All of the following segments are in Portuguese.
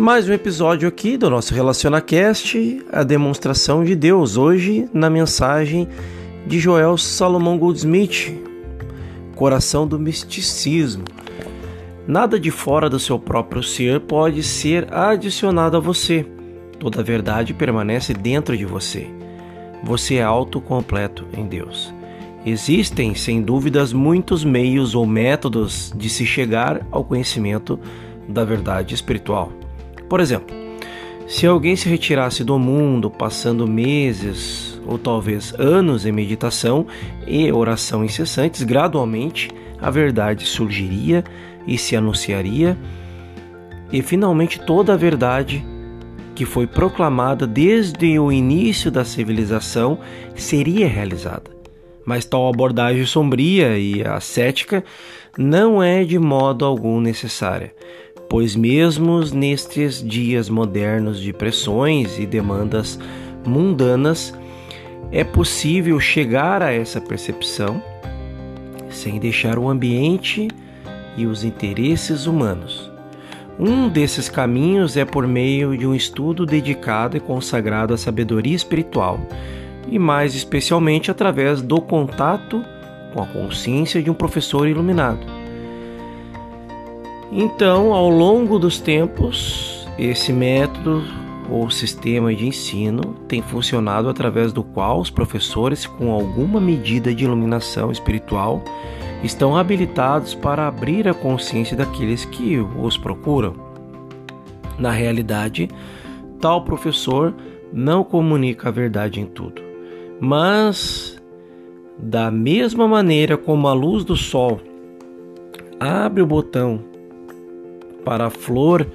Mais um episódio aqui do nosso RelacionaCast, a demonstração de Deus, hoje na mensagem de Joel Salomão Goldsmith, Coração do Misticismo. Nada de fora do seu próprio ser pode ser adicionado a você. Toda a verdade permanece dentro de você. Você é autocompleto em Deus. Existem, sem dúvidas, muitos meios ou métodos de se chegar ao conhecimento da verdade espiritual. Por exemplo, se alguém se retirasse do mundo passando meses ou talvez anos em meditação e oração incessantes, gradualmente a verdade surgiria e se anunciaria, e finalmente toda a verdade que foi proclamada desde o início da civilização seria realizada. Mas tal abordagem sombria e ascética não é de modo algum necessária, pois mesmo nestes dias modernos de pressões e demandas mundanas, é possível chegar a essa percepção sem deixar o ambiente e os interesses humanos. Um desses caminhos é por meio de um estudo dedicado e consagrado à sabedoria espiritual, e mais especialmente através do contato com a consciência de um professor iluminado. Então, ao longo dos tempos, esse método ou sistema de ensino tem funcionado através do qual os professores, com alguma medida de iluminação espiritual, estão habilitados para abrir a consciência daqueles que os procuram. Na realidade, tal professor não comunica a verdade em tudo, mas, da mesma maneira como a luz do sol abre o botão para a flor,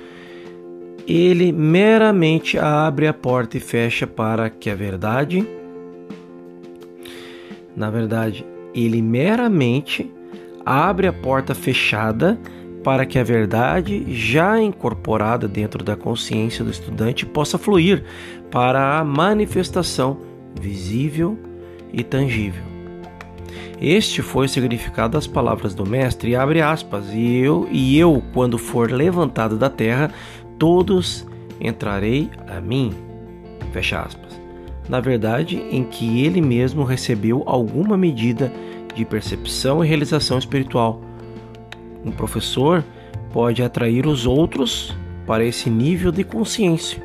ele meramente abre a porta e fecha para que a verdade, na verdade, ele meramente abre a porta fechada para que a verdade, já incorporada dentro da consciência do estudante, possa fluir para a manifestação visível e tangível. Este foi o significado das palavras do mestre, e abre aspas, e eu, e eu, quando for levantado da terra, todos entrarei a mim. Fecha aspas. Na verdade, em que ele mesmo recebeu alguma medida de percepção e realização espiritual. Um professor pode atrair os outros para esse nível de consciência.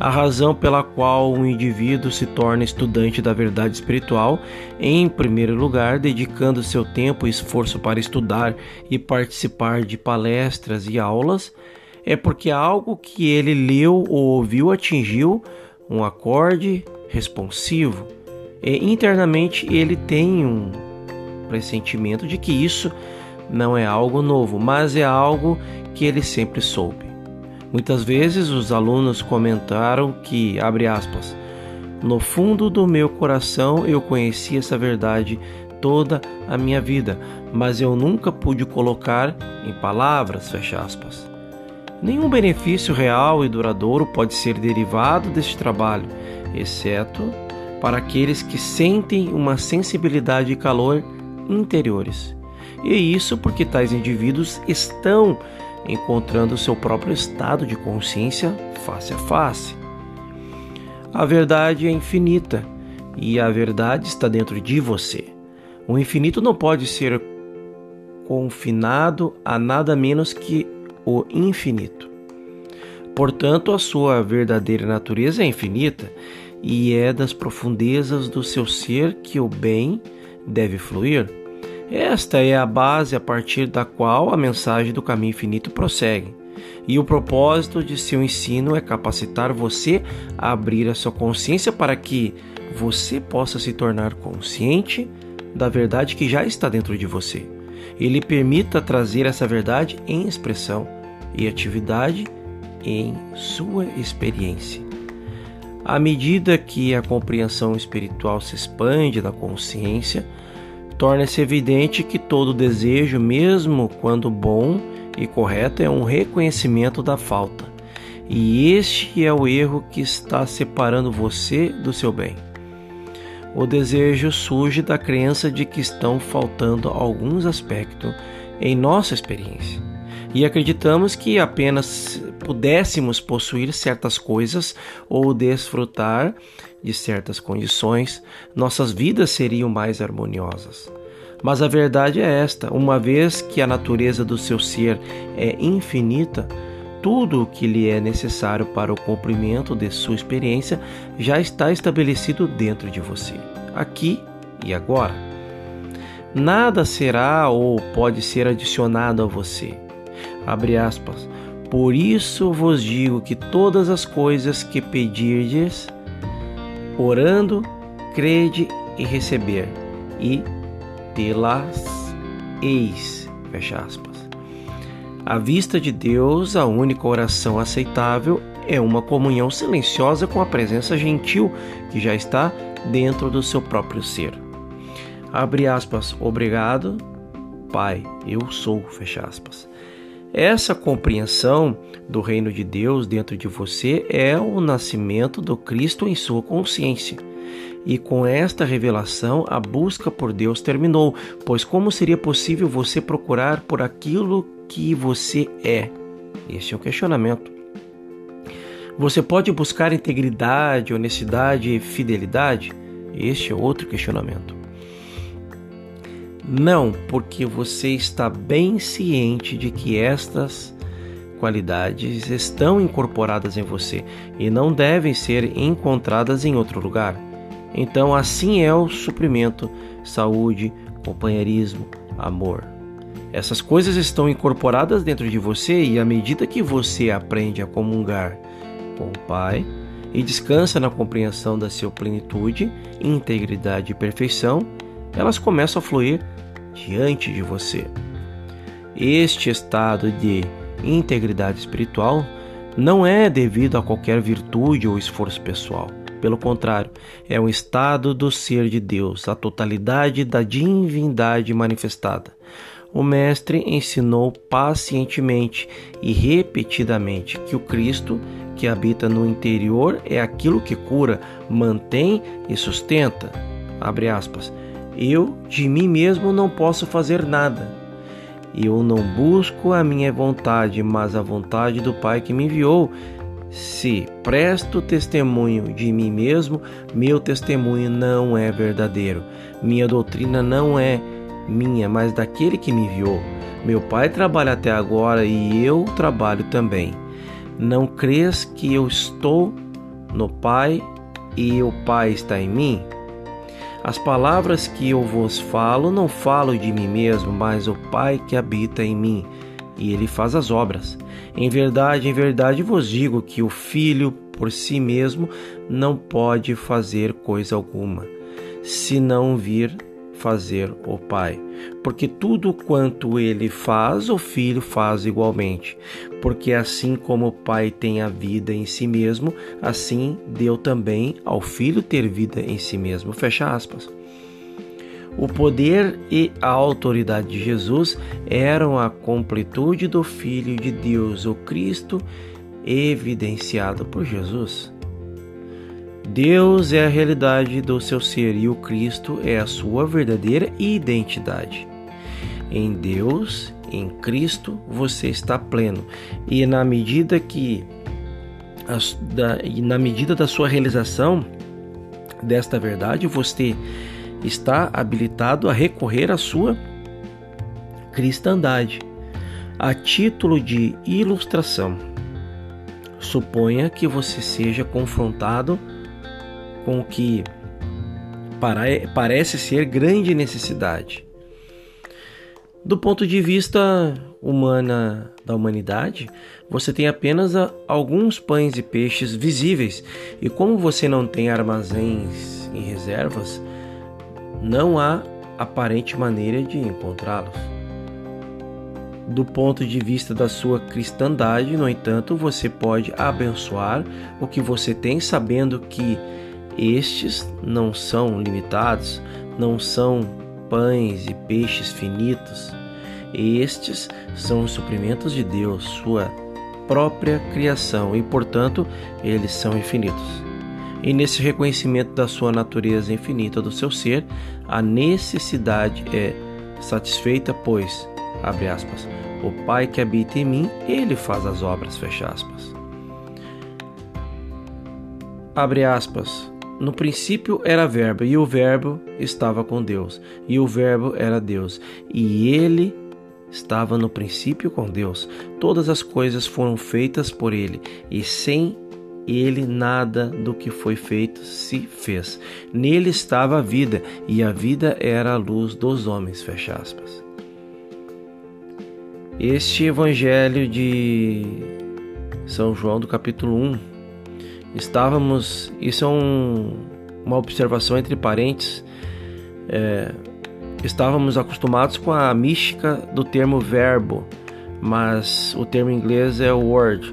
A razão pela qual um indivíduo se torna estudante da verdade espiritual, em primeiro lugar, dedicando seu tempo e esforço para estudar e participar de palestras e aulas, é porque algo que ele leu ou ouviu atingiu um acorde responsivo e internamente ele tem um pressentimento de que isso não é algo novo, mas é algo que ele sempre soube. Muitas vezes os alunos comentaram que, abre aspas, no fundo do meu coração eu conheci essa verdade toda a minha vida, mas eu nunca pude colocar em palavras, fecha aspas. Nenhum benefício real e duradouro pode ser derivado deste trabalho, exceto para aqueles que sentem uma sensibilidade e calor interiores. E isso porque tais indivíduos estão encontrando seu próprio estado de consciência face a face. A verdade é infinita e a verdade está dentro de você. O infinito não pode ser confinado a nada menos que o infinito. Portanto, a sua verdadeira natureza é infinita e é das profundezas do seu ser que o bem deve fluir. Esta é a base a partir da qual a mensagem do caminho infinito prossegue. E o propósito de seu ensino é capacitar você a abrir a sua consciência para que você possa se tornar consciente da verdade que já está dentro de você. Ele permita trazer essa verdade em expressão e atividade em sua experiência. À medida que a compreensão espiritual se expande na consciência, torna-se evidente que todo desejo, mesmo quando bom e correto, é um reconhecimento da falta. E este é o erro que está separando você do seu bem. O desejo surge da crença de que estão faltando alguns aspectos em nossa experiência. e acreditamos que apenas pudéssemos possuir certas coisas ou desfrutar de certas condições, nossas vidas seriam mais harmoniosas. Mas a verdade é esta: uma vez que a natureza do seu ser é infinita, tudo o que lhe é necessário para o cumprimento de sua experiência já está estabelecido dentro de você, aqui e agora. Nada será ou pode ser adicionado a você. Abre aspas. Por isso vos digo que todas as coisas que pedirdes, orando, crede e receber, e tê-las eis. Fecha aspas. À vista de Deus, a única oração aceitável é uma comunhão silenciosa com a presença gentil que já está dentro do seu próprio ser. Abre aspas, obrigado, Pai, eu sou, fecha aspas. Essa compreensão do reino de Deus dentro de você é o nascimento do Cristo em sua consciência. E com esta revelação, a busca por Deus terminou, pois como seria possível você procurar por aquilo que você é? Esse é o questionamento. Você pode buscar integridade, honestidade e fidelidade? Este é outro questionamento. Não, porque você está bem ciente de que estas qualidades estão incorporadas em você e não devem ser encontradas em outro lugar. Então, assim é o suprimento, saúde, companheirismo, amor. Essas coisas estão incorporadas dentro de você e à medida que você aprende a comungar com o Pai e descansa na compreensão da sua plenitude, integridade e perfeição, elas começam a fluir diante de você. Este estado de integridade espiritual não é devido a qualquer virtude ou esforço pessoal. Pelo contrário, é um estado do ser de Deus, a totalidade da divindade manifestada. O Mestre ensinou pacientemente e repetidamente que o Cristo que habita no interior é aquilo que cura, mantém e sustenta. Abre aspas. Eu de mim mesmo não posso fazer nada. Eu não busco a minha vontade, mas a vontade do Pai que me enviou. Se presto testemunho de mim mesmo, meu testemunho não é verdadeiro. Minha doutrina não é minha, mas daquele que me enviou. Meu Pai trabalha até agora e eu trabalho também. Não crês que eu estou no Pai e o Pai está em mim? As palavras que eu vos falo, não falo de mim mesmo, mas o Pai que habita em mim, e ele faz as obras. Em verdade, em verdade vos digo que o Filho por si mesmo não pode fazer coisa alguma, se não vir fazer o Pai. Porque tudo quanto ele faz, o Filho faz igualmente. Porque assim como o Pai tem a vida em si mesmo, assim deu também ao Filho ter vida em si mesmo. Fecha aspas. O poder e a autoridade de Jesus eram a completude do Filho de Deus, o Cristo, evidenciado por Jesus. Deus é a realidade do seu ser e o Cristo é a sua verdadeira identidade. Em Deus, em Cristo, você está pleno. E na medida que da, e na medida da sua realização desta verdade, você está habilitado a recorrer à sua cristandade. A título de ilustração, suponha que você seja confrontado com o que parece ser grande necessidade. Do ponto de vista humana da humanidade, você tem apenas alguns pães e peixes visíveis, e como você não tem armazéns e reservas, não há aparente maneira de encontrá-los. Do ponto de vista da sua cristandade, no entanto, você pode abençoar o que você tem, sabendo que estes não são limitados, não são pães e peixes finitos. Estes são os suprimentos de Deus, sua própria criação, e portanto eles são infinitos. E nesse reconhecimento da sua natureza infinita do seu ser, a necessidade é satisfeita, pois, abre aspas, O Pai que habita em mim, ele faz as obras, fecha aspas. Abre aspas. No princípio era verbo, e o verbo estava com Deus, e o verbo era Deus, e ele estava no princípio com Deus. Todas as coisas foram feitas por ele, e sem ele nada do que foi feito se fez. Nele estava a vida, e a vida era a luz dos homens. Fecha aspas. Este evangelho de São João do capítulo 1, estávamos, isso é um, uma observação entre parênteses, é, estávamos acostumados com a mística do termo verbo, mas o termo inglês é word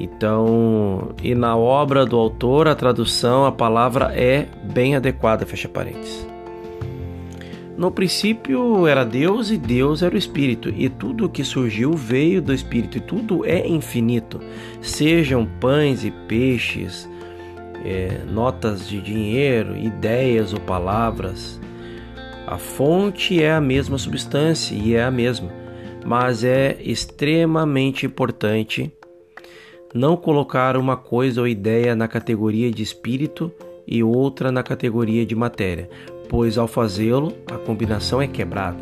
então, e na obra do autor, a tradução, a palavra é bem adequada, fecha parênteses. No princípio era Deus e Deus era o Espírito, e tudo o que surgiu veio do Espírito, e tudo é infinito, sejam pães e peixes, é, notas de dinheiro, ideias ou palavras. A fonte é a mesma substância e é a mesma, mas é extremamente importante não colocar uma coisa ou ideia na categoria de espírito e outra na categoria de matéria, pois ao fazê-lo a combinação é quebrada.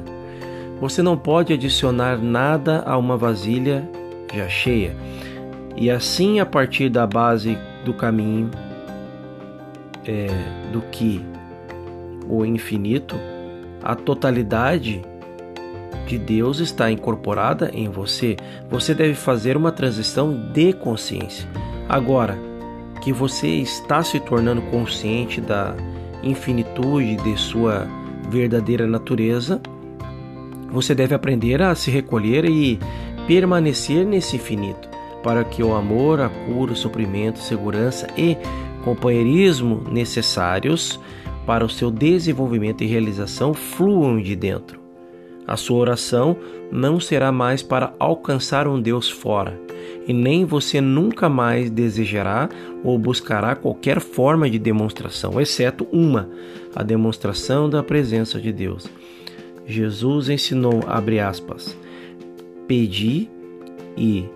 Você não pode adicionar nada a uma vasilha já cheia, e assim a partir da base do caminho é, do que o infinito, a totalidade de Deus está incorporada em você, você deve fazer uma transição de consciência. Agora que você está se tornando consciente da infinitude de sua verdadeira natureza, você deve aprender a se recolher e permanecer nesse infinito, para que o amor, a cura, o suprimento, segurança e companheirismo necessários para o seu desenvolvimento e realização fluam de dentro. A sua oração não será mais para alcançar um Deus fora, e nem você nunca mais desejará ou buscará qualquer forma de demonstração, exceto uma, a demonstração da presença de Deus. Jesus ensinou, abre aspas, pedi e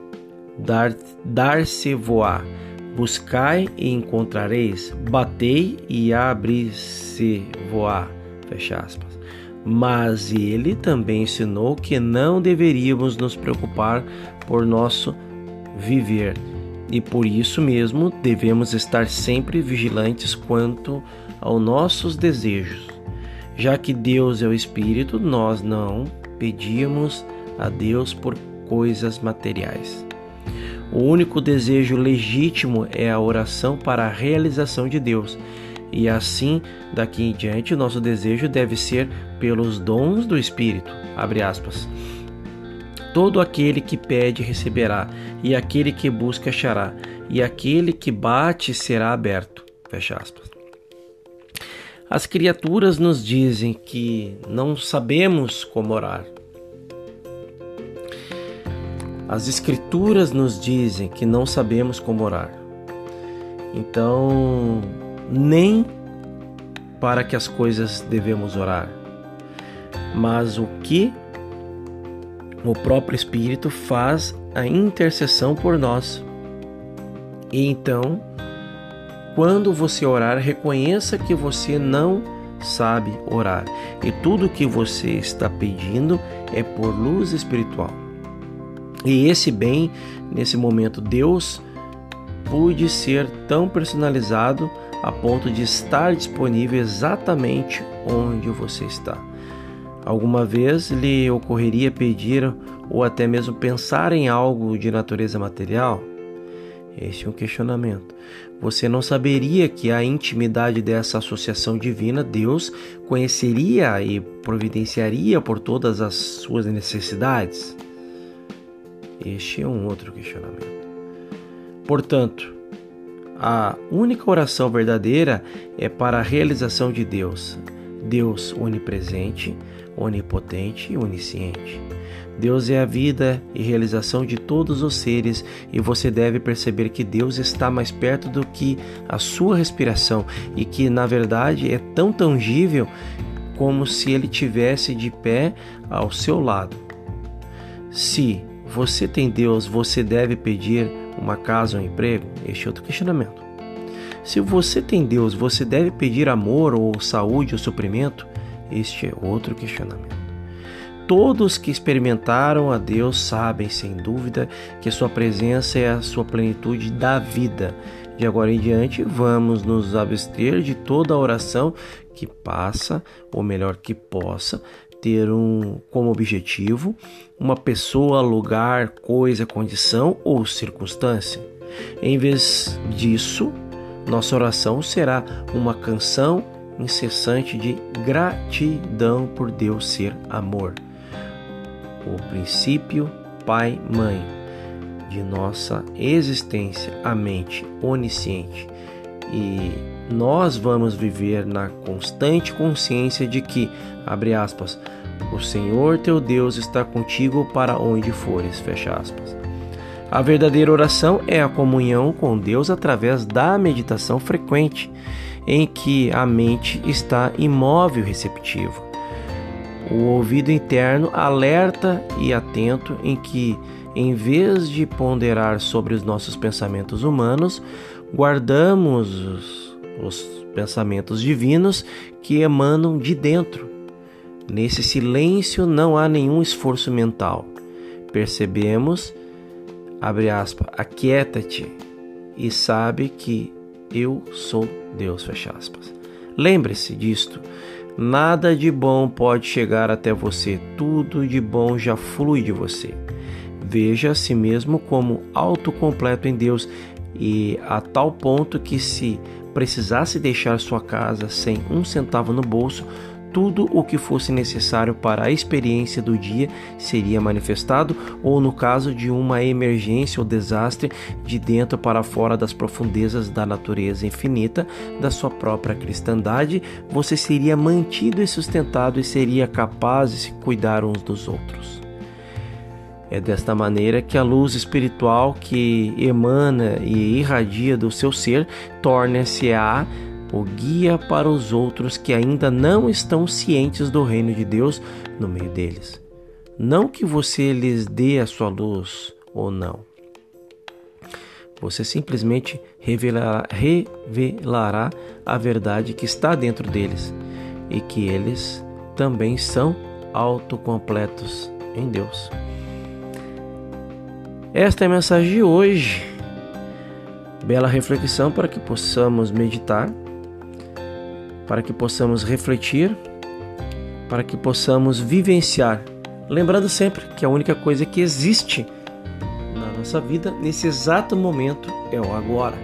dar, dar-se-voar, buscai e encontrareis, batei e abri-se-voar, fecha aspas. Mas ele também ensinou que não deveríamos nos preocupar por nosso viver e por isso mesmo devemos estar sempre vigilantes quanto aos nossos desejos. Já que Deus é o Espírito, nós não pedimos a Deus por coisas materiais. O único desejo legítimo é a oração para a realização de Deus e assim, daqui em diante, o nosso desejo deve ser pelos dons do Espírito. Abre aspas. Todo aquele que pede receberá, e aquele que busca achará, e aquele que bate será aberto. Fecha aspas. As criaturas nos dizem que não sabemos como orar. As escrituras nos dizem que não sabemos como orar. Então, nem para que as coisas devemos orar, mas o que o próprio Espírito faz a intercessão por nós. E então, quando você orar, reconheça que você não sabe orar e tudo que você está pedindo é por luz espiritual. E esse bem, nesse momento, Deus pôde ser tão personalizado a ponto de estar disponível exatamente onde você está. Alguma vez lhe ocorreria pedir ou até mesmo pensar em algo de natureza material? Este é um questionamento. Você não saberia que a intimidade dessa associação divina Deus conheceria e providenciaria por todas as suas necessidades? Este é um outro questionamento. Portanto, a única oração verdadeira é para a realização de Deus, Deus onipresente, onipotente e onisciente. Deus é a vida e realização de todos os seres e você deve perceber que Deus está mais perto do que a sua respiração e que, na verdade, é tão tangível como se ele tivesse de pé ao seu lado. Se você tem Deus, você deve pedir uma casa ou um emprego? Este é outro questionamento. Se você tem Deus, você deve pedir amor ou saúde ou suprimento? Este é outro questionamento. Todos que experimentaram a Deus sabem, sem dúvida, que sua presença é a sua plenitude da vida. De agora em diante, vamos nos abster de toda oração que passa, ou melhor, que possa, ter um como objetivo uma pessoa, lugar, coisa, condição ou circunstância. Em vez disso, nossa oração será uma canção incessante de gratidão por Deus ser amor. O princípio Pai, Mãe de nossa existência, a mente onisciente. E nós vamos viver na constante consciência de que, abre aspas, o Senhor teu Deus está contigo para onde fores, fecha aspas. A verdadeira oração é a comunhão com Deus através da meditação frequente, em que a mente está imóvel e receptiva. O ouvido interno alerta e atento, em que, em vez de ponderar sobre os nossos pensamentos humanos, guardamos os, os pensamentos divinos que emanam de dentro. Nesse silêncio não há nenhum esforço mental. Percebemos, abre aspas, aquieta-te e sabe que eu sou Deus, fecha aspas. Lembre-se disto. Nada de bom pode chegar até você, tudo de bom já flui de você. Veja a si mesmo como autocompleto em Deus e a tal ponto que se precisasse deixar sua casa sem um centavo no bolso, tudo o que fosse necessário para a experiência do dia seria manifestado, ou no caso de uma emergência ou desastre, de dentro para fora das profundezas da natureza infinita da sua própria cristandade, você seria mantido e sustentado e seria capaz de se cuidar uns dos outros. É desta maneira que a luz espiritual que emana e irradia do seu ser torna-se a o guia para os outros que ainda não estão cientes do reino de Deus no meio deles. Não que você lhes dê a sua luz ou não. Você simplesmente revelará, revelará a verdade que está dentro deles e que eles também são autocompletos em Deus. Esta é a mensagem de hoje. Bela reflexão para que possamos meditar para que possamos refletir, para que possamos vivenciar. Lembrando sempre que a única coisa que existe na nossa vida nesse exato momento é o agora,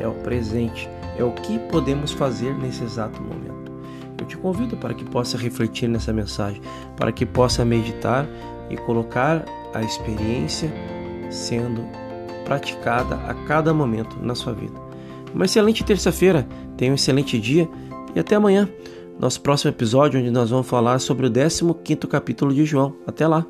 é o presente, é o que podemos fazer nesse exato momento. Eu te convido para que possa refletir nessa mensagem, para que possa meditar e colocar a experiência sendo praticada a cada momento na sua vida. Uma excelente terça-feira, tenha um excelente dia e até amanhã, nosso próximo episódio, onde nós vamos falar sobre o 15 capítulo de João. Até lá!